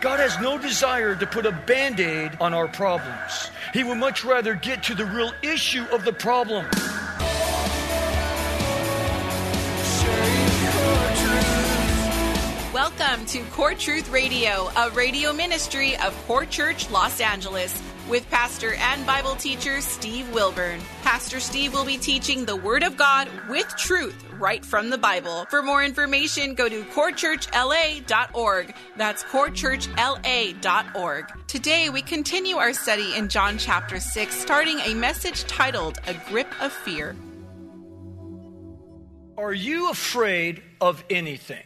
God has no desire to put a band aid on our problems. He would much rather get to the real issue of the problem. Welcome to Core Truth Radio, a radio ministry of Core Church Los Angeles, with pastor and Bible teacher Steve Wilburn. Pastor Steve will be teaching the Word of God with truth right from the Bible. For more information, go to corechurchla.org. That's corechurchla.org. Today, we continue our study in John chapter 6, starting a message titled A Grip of Fear. Are you afraid of anything?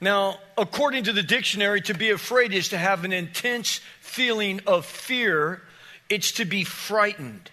Now, according to the dictionary, to be afraid is to have an intense feeling of fear, it's to be frightened.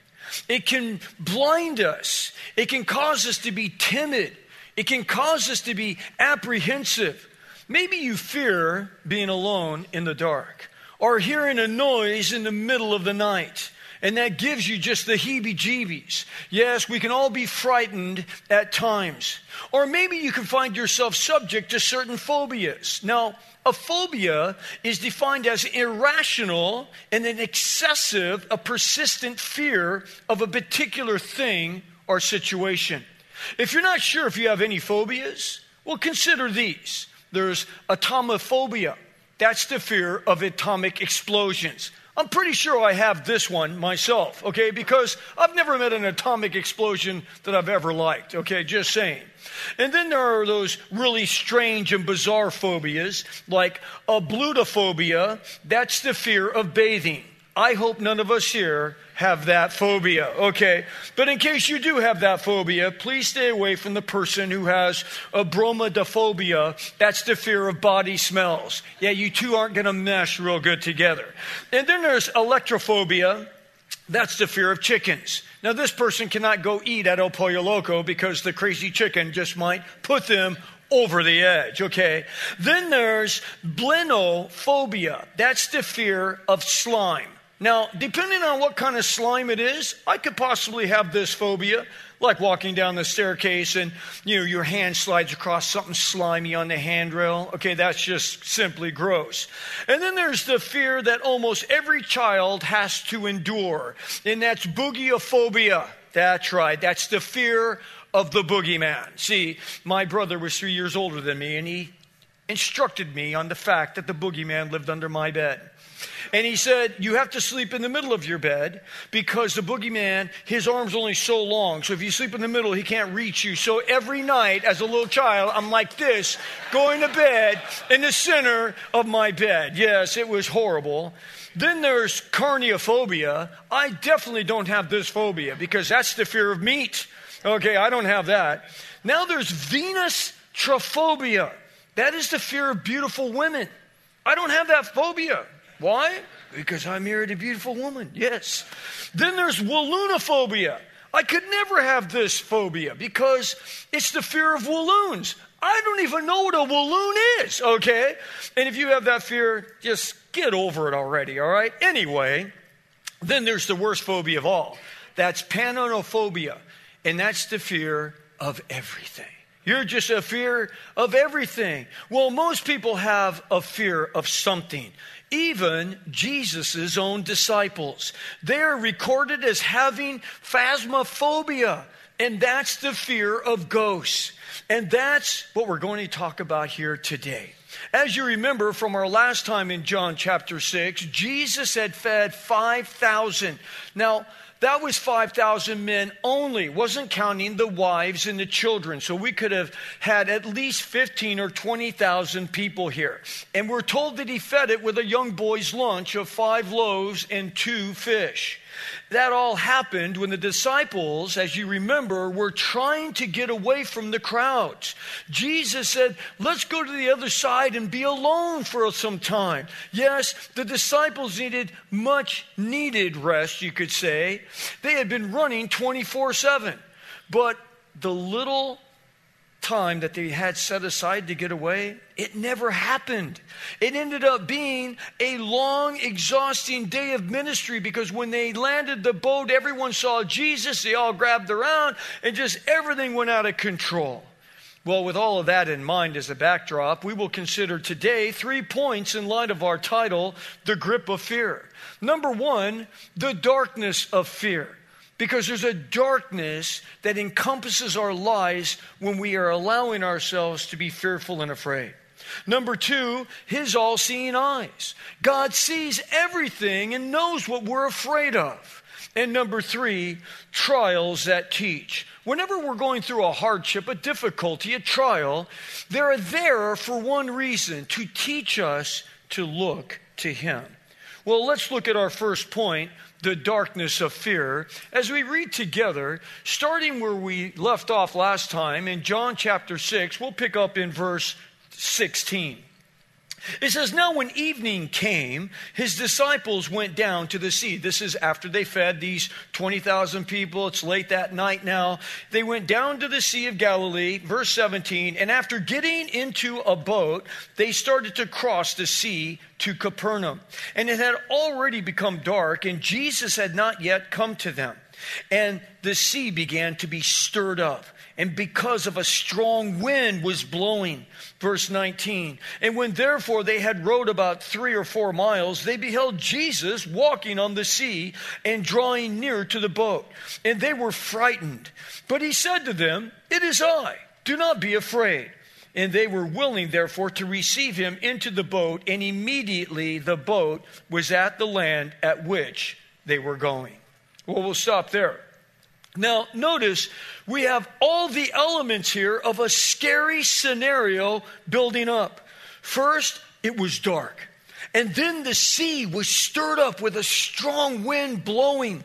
It can blind us, it can cause us to be timid, it can cause us to be apprehensive. Maybe you fear being alone in the dark or hearing a noise in the middle of the night. And that gives you just the heebie jeebies. Yes, we can all be frightened at times. Or maybe you can find yourself subject to certain phobias. Now, a phobia is defined as irrational and an excessive, a persistent fear of a particular thing or situation. If you're not sure if you have any phobias, well, consider these. There's atomophobia. That's the fear of atomic explosions. I'm pretty sure I have this one myself, okay, because I've never met an atomic explosion that I've ever liked, okay, just saying. And then there are those really strange and bizarre phobias, like ablutophobia, that's the fear of bathing. I hope none of us here have that phobia, okay? But in case you do have that phobia, please stay away from the person who has a bromodophobia. That's the fear of body smells. Yeah, you two aren't gonna mesh real good together. And then there's alektorophobia. That's the fear of chickens. Now, this person cannot go eat at El Pollo Loco because the crazy chicken just might put them over the edge, okay? Then there's blennophobia. That's the fear of slime. Now, depending on what kind of slime it is, I could possibly have this phobia, like walking down the staircase and you know your hand slides across something slimy on the handrail. Okay, that's just simply gross. And then there's the fear that almost every child has to endure, and that's boogieophobia. That's right. That's the fear of the boogeyman. See, my brother was three years older than me, and he instructed me on the fact that the boogeyman lived under my bed. And he said, You have to sleep in the middle of your bed because the boogeyman, his arm's only so long. So if you sleep in the middle, he can't reach you. So every night, as a little child, I'm like this, going to bed in the center of my bed. Yes, it was horrible. Then there's carniophobia. I definitely don't have this phobia because that's the fear of meat. Okay, I don't have that. Now there's Venus trophobia. That is the fear of beautiful women. I don't have that phobia. Why? Because I married a beautiful woman. Yes. Then there's walloonophobia. I could never have this phobia because it's the fear of walloons. I don't even know what a walloon is, okay? And if you have that fear, just get over it already, all right? Anyway, then there's the worst phobia of all. That's panonophobia, and that's the fear of everything. You're just a fear of everything. Well, most people have a fear of something even Jesus' own disciples. They're recorded as having phasmophobia, and that's the fear of ghosts. And that's what we're going to talk about here today. As you remember from our last time in John chapter 6, Jesus had fed 5,000. Now, that was 5,000 men only, wasn't counting the wives and the children. So we could have had at least 15 or 20,000 people here. And we're told that he fed it with a young boy's lunch of five loaves and two fish. That all happened when the disciples, as you remember, were trying to get away from the crowds. Jesus said, Let's go to the other side and be alone for some time. Yes, the disciples needed much needed rest, you could say. They had been running 24 7. But the little time that they had set aside to get away, it never happened. It ended up being a long, exhausting day of ministry because when they landed the boat, everyone saw Jesus. They all grabbed around and just everything went out of control. Well, with all of that in mind as a backdrop, we will consider today three points in light of our title, The Grip of Fear. Number one, the darkness of fear because there's a darkness that encompasses our lives when we are allowing ourselves to be fearful and afraid. Number two, his all seeing eyes. God sees everything and knows what we're afraid of. And number three, trials that teach. Whenever we're going through a hardship, a difficulty, a trial, they're there for one reason to teach us to look to Him. Well, let's look at our first point the darkness of fear as we read together, starting where we left off last time in John chapter 6. We'll pick up in verse 16. It says, Now when evening came, his disciples went down to the sea. This is after they fed these 20,000 people. It's late that night now. They went down to the Sea of Galilee, verse 17, and after getting into a boat, they started to cross the sea to Capernaum. And it had already become dark, and Jesus had not yet come to them. And the sea began to be stirred up and because of a strong wind was blowing. Verse 19. And when therefore they had rowed about three or four miles, they beheld Jesus walking on the sea and drawing near to the boat. And they were frightened. But he said to them, It is I. Do not be afraid. And they were willing, therefore, to receive him into the boat, and immediately the boat was at the land at which they were going. Well, we'll stop there. Now, notice we have all the elements here of a scary scenario building up. First, it was dark. And then the sea was stirred up with a strong wind blowing.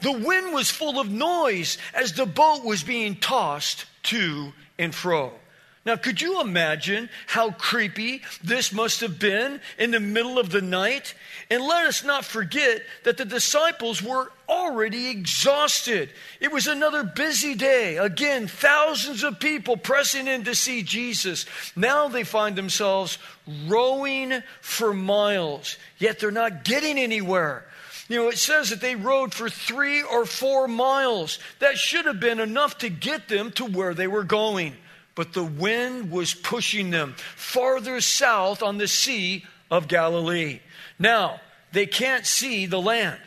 The wind was full of noise as the boat was being tossed to and fro. Now, could you imagine how creepy this must have been in the middle of the night? And let us not forget that the disciples were already exhausted. It was another busy day. Again, thousands of people pressing in to see Jesus. Now they find themselves rowing for miles, yet they're not getting anywhere. You know, it says that they rowed for three or four miles. That should have been enough to get them to where they were going but the wind was pushing them farther south on the Sea of Galilee. Now, they can't see the land.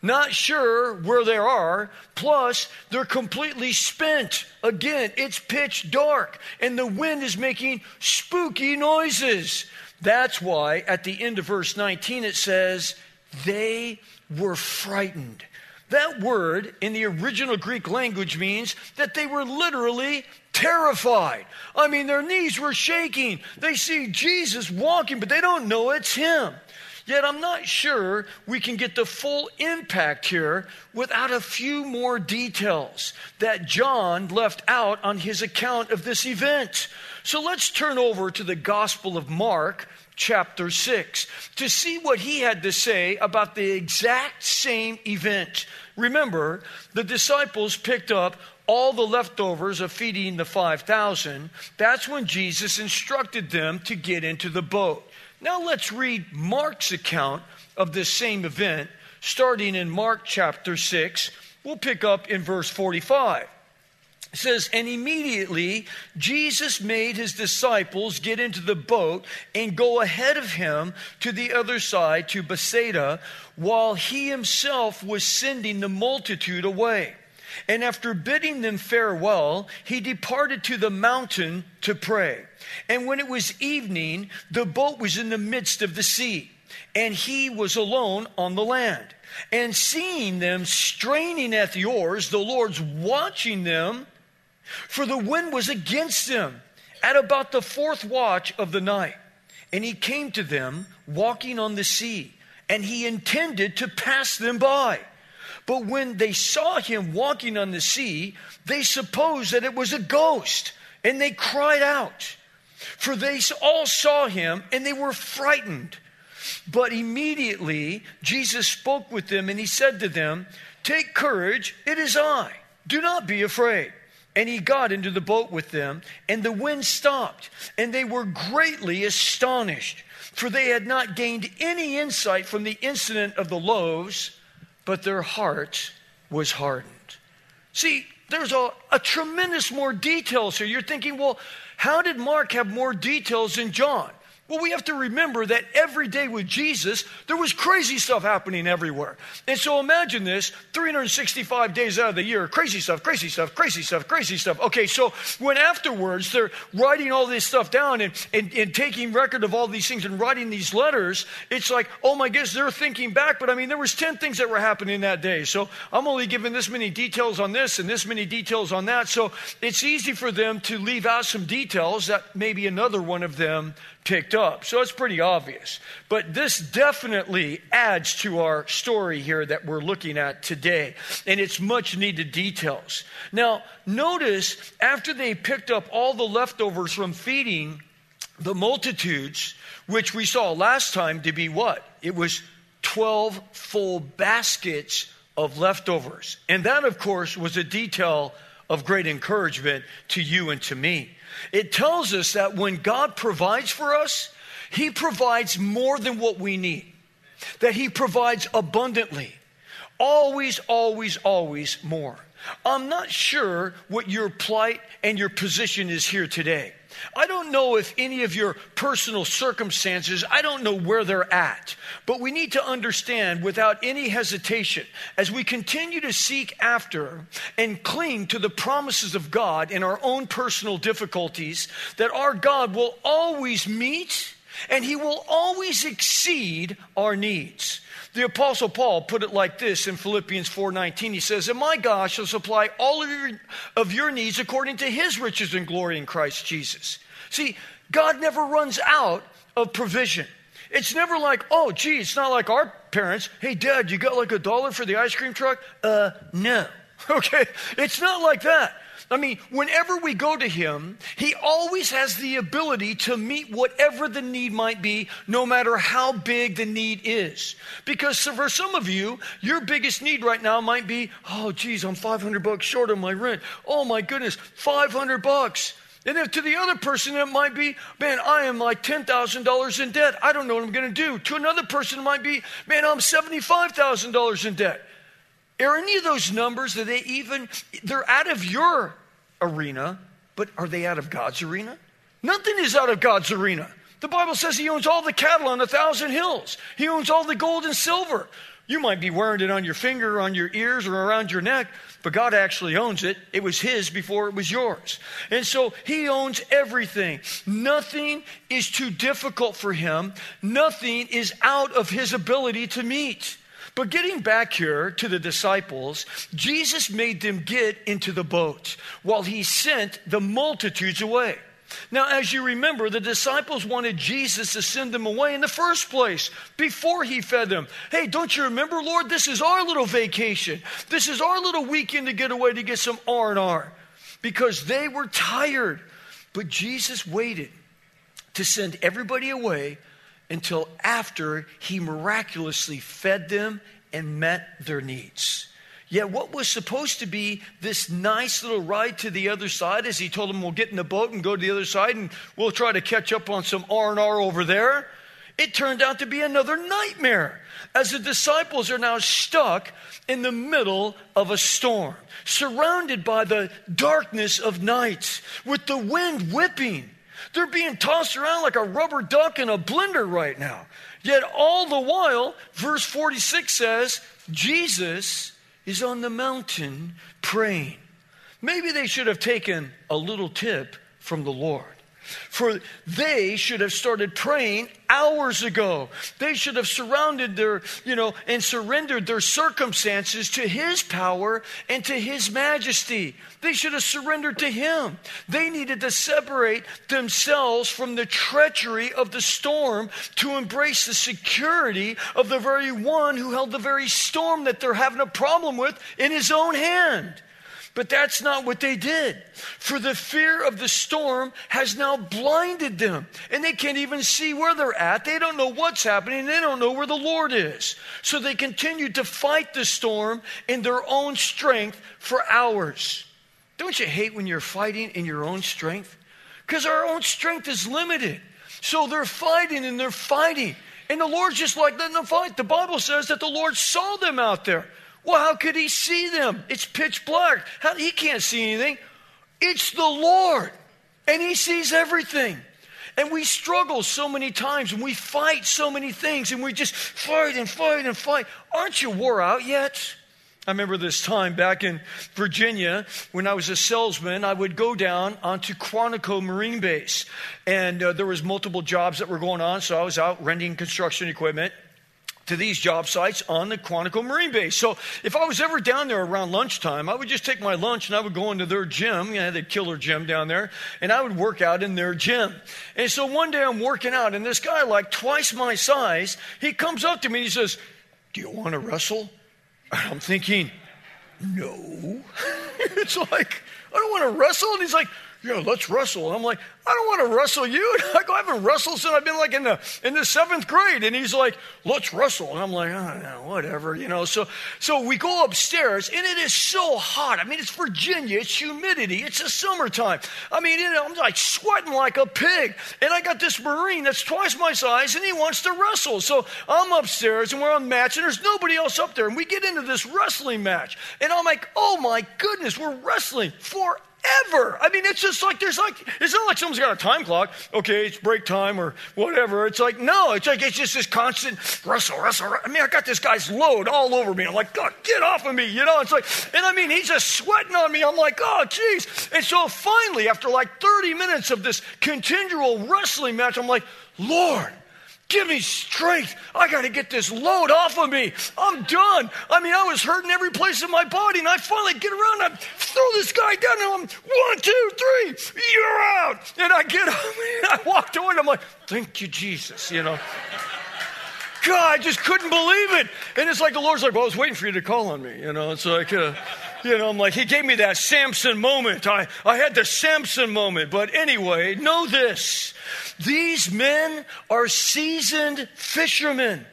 Not sure where they are. Plus, they're completely spent. Again, it's pitch dark, and the wind is making spooky noises. That's why at the end of verse 19 it says, They were frightened. That word in the original Greek language means that they were literally terrified. I mean, their knees were shaking. They see Jesus walking, but they don't know it's him. Yet I'm not sure we can get the full impact here without a few more details that John left out on his account of this event. So let's turn over to the Gospel of Mark, chapter 6 to see what he had to say about the exact same event. Remember, the disciples picked up all the leftovers of feeding the 5,000. That's when Jesus instructed them to get into the boat. Now let's read Mark's account of this same event, starting in Mark chapter 6. We'll pick up in verse 45. It says, And immediately Jesus made his disciples get into the boat and go ahead of him to the other side to Bethsaida, while he himself was sending the multitude away. And after bidding them farewell, he departed to the mountain to pray. And when it was evening, the boat was in the midst of the sea, and he was alone on the land. And seeing them straining at the oars, the Lord's watching them for the wind was against them at about the fourth watch of the night. And he came to them walking on the sea, and he intended to pass them by. But when they saw him walking on the sea, they supposed that it was a ghost, and they cried out. For they all saw him, and they were frightened. But immediately Jesus spoke with them, and he said to them, Take courage, it is I. Do not be afraid. And he got into the boat with them, and the wind stopped, and they were greatly astonished, for they had not gained any insight from the incident of the loaves, but their heart was hardened. See, there's a, a tremendous more details here. You're thinking, well, how did Mark have more details than John? Well, we have to remember that every day with Jesus, there was crazy stuff happening everywhere. And so imagine this 365 days out of the year, crazy stuff, crazy stuff, crazy stuff, crazy stuff. Okay, so when afterwards they're writing all this stuff down and, and, and taking record of all these things and writing these letters, it's like, oh my goodness, they're thinking back. But I mean, there was 10 things that were happening that day. So I'm only giving this many details on this and this many details on that. So it's easy for them to leave out some details that maybe another one of them picked up. So it's pretty obvious. But this definitely adds to our story here that we're looking at today. And it's much needed details. Now, notice after they picked up all the leftovers from feeding the multitudes, which we saw last time to be what? It was 12 full baskets of leftovers. And that, of course, was a detail of great encouragement to you and to me. It tells us that when God provides for us, He provides more than what we need, that He provides abundantly. Always, always, always more. I'm not sure what your plight and your position is here today. I don't know if any of your personal circumstances, I don't know where they're at. But we need to understand without any hesitation, as we continue to seek after and cling to the promises of God in our own personal difficulties, that our God will always meet and he will always exceed our needs. The apostle Paul put it like this in Philippians 4:19. He says, "And my God shall supply all of your, of your needs according to his riches and glory in Christ Jesus." See, God never runs out of provision. It's never like, "Oh, gee, it's not like our parents. Hey, dad, you got like a dollar for the ice cream truck?" Uh, no. Okay? It's not like that. I mean, whenever we go to Him, He always has the ability to meet whatever the need might be, no matter how big the need is. Because for some of you, your biggest need right now might be, oh, geez, I'm 500 bucks short on my rent. Oh, my goodness, 500 bucks. And if to the other person, it might be, man, I am like $10,000 in debt. I don't know what I'm going to do. To another person, it might be, man, I'm $75,000 in debt. Are any of those numbers, that they even, they're out of your arena, but are they out of God's arena? Nothing is out of God's arena. The Bible says He owns all the cattle on a thousand hills, He owns all the gold and silver. You might be wearing it on your finger, on your ears, or around your neck, but God actually owns it. It was His before it was yours. And so He owns everything. Nothing is too difficult for Him, nothing is out of His ability to meet. But getting back here to the disciples, Jesus made them get into the boat while he sent the multitudes away. Now, as you remember, the disciples wanted Jesus to send them away in the first place before he fed them. Hey, don't you remember, Lord? This is our little vacation. This is our little weekend to get away to get some R&R because they were tired. But Jesus waited to send everybody away until after he miraculously fed them and met their needs. Yet, what was supposed to be this nice little ride to the other side, as he told them, "We'll get in the boat and go to the other side, and we'll try to catch up on some R and R over there," it turned out to be another nightmare, as the disciples are now stuck in the middle of a storm, surrounded by the darkness of night, with the wind whipping they're being tossed around like a rubber duck in a blender right now. Yet, all the while, verse 46 says, Jesus is on the mountain praying. Maybe they should have taken a little tip from the Lord. For they should have started praying hours ago. They should have surrounded their, you know, and surrendered their circumstances to His power and to His majesty. They should have surrendered to Him. They needed to separate themselves from the treachery of the storm to embrace the security of the very one who held the very storm that they're having a problem with in His own hand. But that's not what they did. For the fear of the storm has now blinded them, and they can't even see where they're at. They don't know what's happening, they don't know where the Lord is. So they continue to fight the storm in their own strength for hours. Don't you hate when you're fighting in your own strength? Because our own strength is limited. So they're fighting and they're fighting. And the Lord's just like letting them fight. The Bible says that the Lord saw them out there. Well, how could he see them? It's pitch black. How, he can't see anything. It's the Lord, and he sees everything. And we struggle so many times, and we fight so many things, and we just fight and fight and fight. Aren't you wore out yet? I remember this time back in Virginia when I was a salesman. I would go down onto Quantico Marine Base, and uh, there was multiple jobs that were going on. So I was out renting construction equipment, to these job sites on the Quantico Marine Base. So if I was ever down there around lunchtime, I would just take my lunch and I would go into their gym. You know, the killer gym down there, and I would work out in their gym. And so one day I'm working out, and this guy, like twice my size, he comes up to me and he says, Do you want to wrestle? And I'm thinking, No. it's like, I don't want to wrestle. And he's like, yeah, let's wrestle. And I'm like, I don't want to wrestle you. I go, I haven't wrestled since I've been like in the in the seventh grade. And he's like, let's wrestle. And I'm like, oh, no, whatever, you know. So so we go upstairs, and it is so hot. I mean, it's Virginia, it's humidity, it's the summertime. I mean, you know, I'm like sweating like a pig. And I got this Marine that's twice my size, and he wants to wrestle. So I'm upstairs, and we're on match, and there's nobody else up there. And we get into this wrestling match, and I'm like, oh my goodness, we're wrestling for ever. I mean, it's just like there's like it's not like someone's got a time clock. Okay, it's break time or whatever. It's like no, it's like it's just this constant wrestle, wrestle. I mean, I got this guy's load all over me. I'm like, God, get off of me, you know. It's like, and I mean, he's just sweating on me. I'm like, oh, jeez. And so finally, after like 30 minutes of this continual wrestling match, I'm like, Lord. Give me strength. I got to get this load off of me. I'm done. I mean, I was hurting every place in my body, and I finally get around. I throw this guy down, and I'm one, two, three. You're out. And I get up, and I walked away, and I'm like, thank you, Jesus. You know. God, I just couldn't believe it. And it's like the Lord's like, well, I was waiting for you to call on me. You know, it's like. Uh, you know, I'm like, he gave me that Samson moment. I, I had the Samson moment. But anyway, know this these men are seasoned fishermen.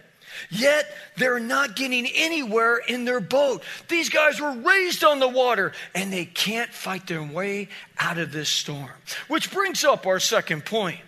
Yet they're not getting anywhere in their boat. These guys were raised on the water and they can't fight their way out of this storm. Which brings up our second point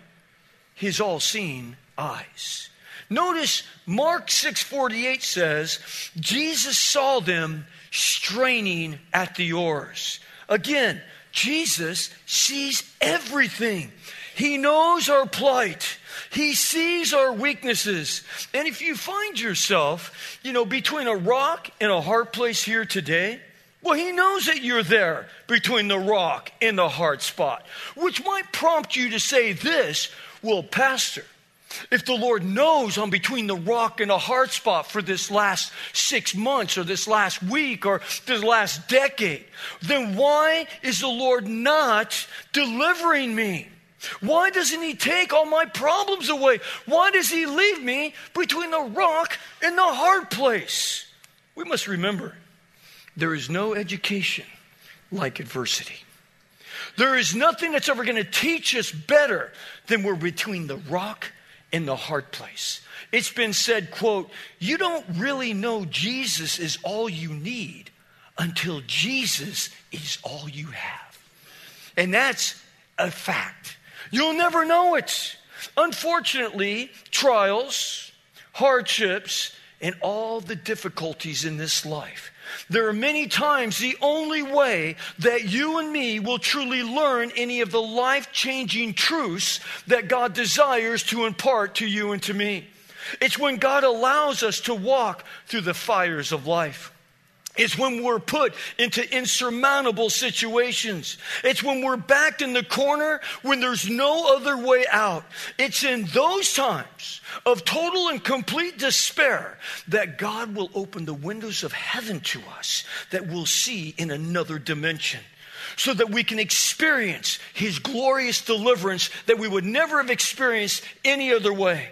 his all seeing eyes. Notice Mark 6:48 says, Jesus saw them straining at the oars. Again, Jesus sees everything. He knows our plight. He sees our weaknesses. And if you find yourself, you know, between a rock and a hard place here today, well, he knows that you're there between the rock and the hard spot, which might prompt you to say this Well, Pastor, if the Lord knows I'm between the rock and a hard spot for this last six months or this last week or this last decade, then why is the Lord not delivering me? Why doesn't He take all my problems away? Why does He leave me between the rock and the hard place? We must remember there is no education like adversity. There is nothing that's ever going to teach us better than we're between the rock in the hard place. It's been said, quote, you don't really know Jesus is all you need until Jesus is all you have. And that's a fact. You'll never know it. Unfortunately, trials, hardships, and all the difficulties in this life there are many times the only way that you and me will truly learn any of the life changing truths that God desires to impart to you and to me. It's when God allows us to walk through the fires of life. It's when we're put into insurmountable situations. It's when we're backed in the corner when there's no other way out. It's in those times of total and complete despair that God will open the windows of heaven to us that we'll see in another dimension so that we can experience His glorious deliverance that we would never have experienced any other way.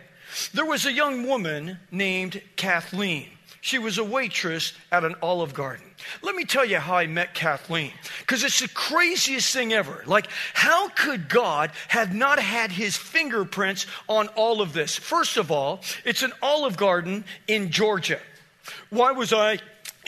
There was a young woman named Kathleen. She was a waitress at an Olive Garden. Let me tell you how I met Kathleen, because it's the craziest thing ever. Like, how could God have not had his fingerprints on all of this? First of all, it's an Olive Garden in Georgia. Why was I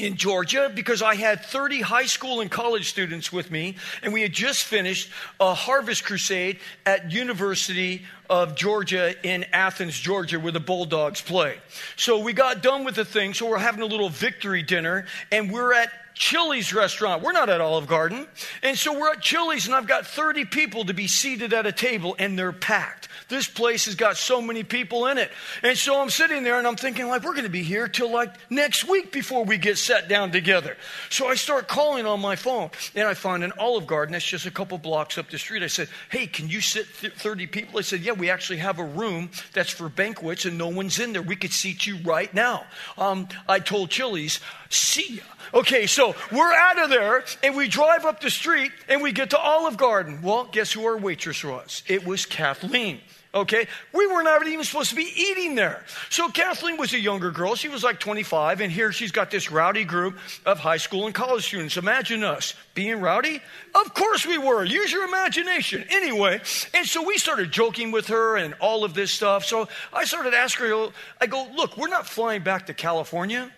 in Georgia because I had 30 high school and college students with me, and we had just finished a harvest crusade at University of Georgia in Athens, Georgia, where the Bulldogs play. So we got done with the thing, so we're having a little victory dinner, and we're at Chili's restaurant. We're not at Olive Garden. And so we're at Chili's, and I've got 30 people to be seated at a table, and they're packed. This place has got so many people in it. And so I'm sitting there and I'm thinking, like, we're going to be here till like next week before we get sat down together. So I start calling on my phone, and I find an Olive Garden that's just a couple blocks up the street. I said, hey, can you sit 30 people? I said, yeah, we actually have a room that's for banquets, and no one's in there. We could seat you right now. Um, I told Chili's, see ya. Okay, so we're out of there and we drive up the street and we get to Olive Garden. Well, guess who our waitress was? It was Kathleen. Okay, we were not even supposed to be eating there. So Kathleen was a younger girl. She was like 25, and here she's got this rowdy group of high school and college students. Imagine us being rowdy. Of course we were. Use your imagination. Anyway, and so we started joking with her and all of this stuff. So I started asking her, I go, look, we're not flying back to California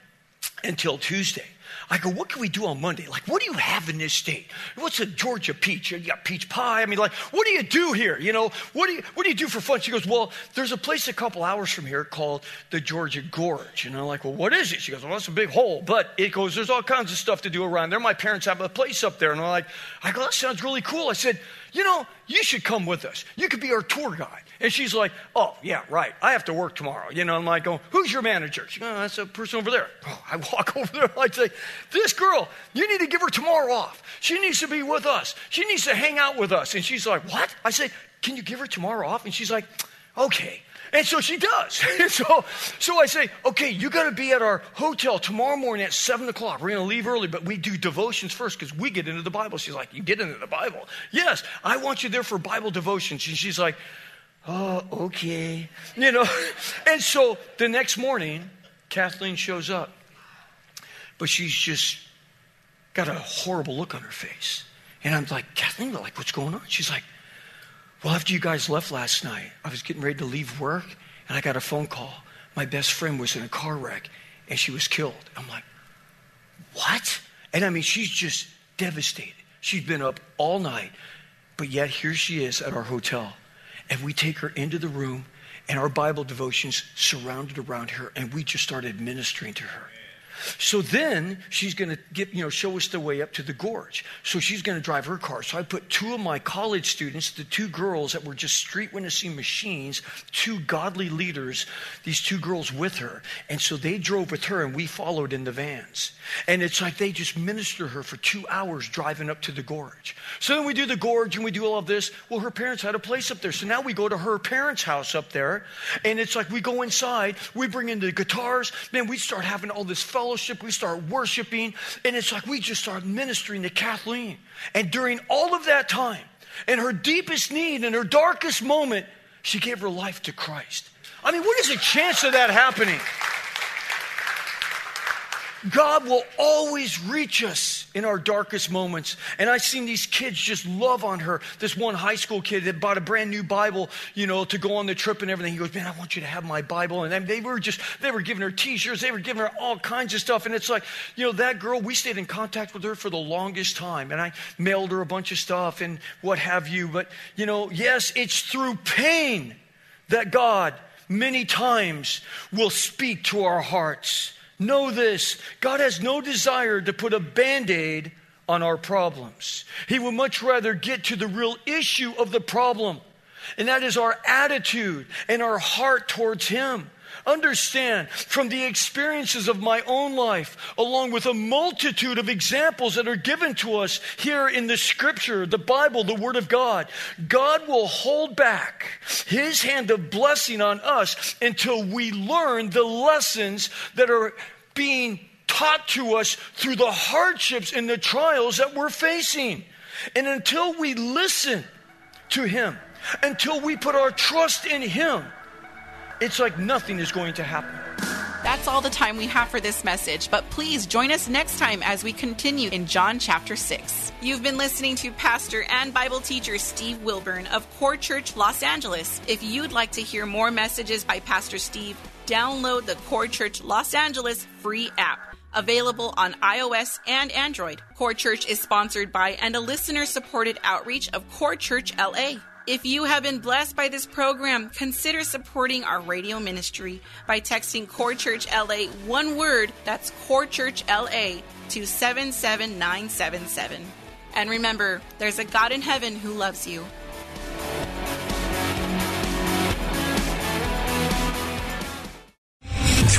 until Tuesday. I go, what can we do on Monday? Like, what do you have in this state? What's a Georgia peach? You got peach pie. I mean, like, what do you do here? You know, what do you, what do you do for fun? She goes, well, there's a place a couple hours from here called the Georgia Gorge. And I'm like, well, what is it? She goes, well, it's a big hole. But it goes, there's all kinds of stuff to do around there. My parents have a place up there. And I'm like, I go, that sounds really cool. I said, you know, you should come with us. You could be our tour guide. And she's like, oh, yeah, right. I have to work tomorrow. You know, I'm like, oh, who's your manager? She goes, oh, that's a person over there. Oh, I walk over there. I say, this girl, you need to give her tomorrow off. She needs to be with us. She needs to hang out with us. And she's like, what? I say, can you give her tomorrow off? And she's like, okay. And so she does. so, so I say, okay, you got to be at our hotel tomorrow morning at 7 o'clock. We're going to leave early, but we do devotions first because we get into the Bible. She's like, you get into the Bible? Yes, I want you there for Bible devotions. And she's like, oh, okay. You know, and so the next morning, Kathleen shows up, but she's just got a horrible look on her face. And I'm like, Kathleen, like, what's going on? She's like, well, after you guys left last night, I was getting ready to leave work and I got a phone call. My best friend was in a car wreck and she was killed. I'm like, what? And I mean, she's just devastated. She's been up all night, but yet here she is at our hotel. And we take her into the room and our Bible devotions surrounded around her and we just started ministering to her. So then she's going to get, you know, show us the way up to the gorge. So she's going to drive her car. So I put two of my college students, the two girls that were just street witnessing machines, two godly leaders, these two girls with her. And so they drove with her and we followed in the vans. And it's like they just minister her for two hours driving up to the gorge. So then we do the gorge and we do all of this. Well, her parents had a place up there. So now we go to her parents' house up there. And it's like we go inside, we bring in the guitars, man, we start having all this fellowship fellowship, we start worshiping, and it's like we just start ministering to Kathleen. And during all of that time, in her deepest need, in her darkest moment, she gave her life to Christ. I mean, what is the chance of that happening? God will always reach us in our darkest moments. And I've seen these kids just love on her. This one high school kid that bought a brand new Bible, you know, to go on the trip and everything. He goes, Man, I want you to have my Bible. And they were just, they were giving her t shirts, they were giving her all kinds of stuff. And it's like, you know, that girl, we stayed in contact with her for the longest time. And I mailed her a bunch of stuff and what have you. But, you know, yes, it's through pain that God many times will speak to our hearts. Know this God has no desire to put a band aid on our problems. He would much rather get to the real issue of the problem, and that is our attitude and our heart towards Him. Understand from the experiences of my own life, along with a multitude of examples that are given to us here in the scripture, the Bible, the Word of God, God will hold back His hand of blessing on us until we learn the lessons that are being taught to us through the hardships and the trials that we're facing. And until we listen to Him, until we put our trust in Him, it's like nothing is going to happen. That's all the time we have for this message, but please join us next time as we continue in John chapter 6. You've been listening to pastor and Bible teacher Steve Wilburn of Core Church Los Angeles. If you'd like to hear more messages by Pastor Steve, download the Core Church Los Angeles free app available on iOS and Android. Core Church is sponsored by and a listener supported outreach of Core Church LA. If you have been blessed by this program, consider supporting our radio ministry by texting Core Church LA one word, that's Core Church LA, to 77977. And remember, there's a God in heaven who loves you.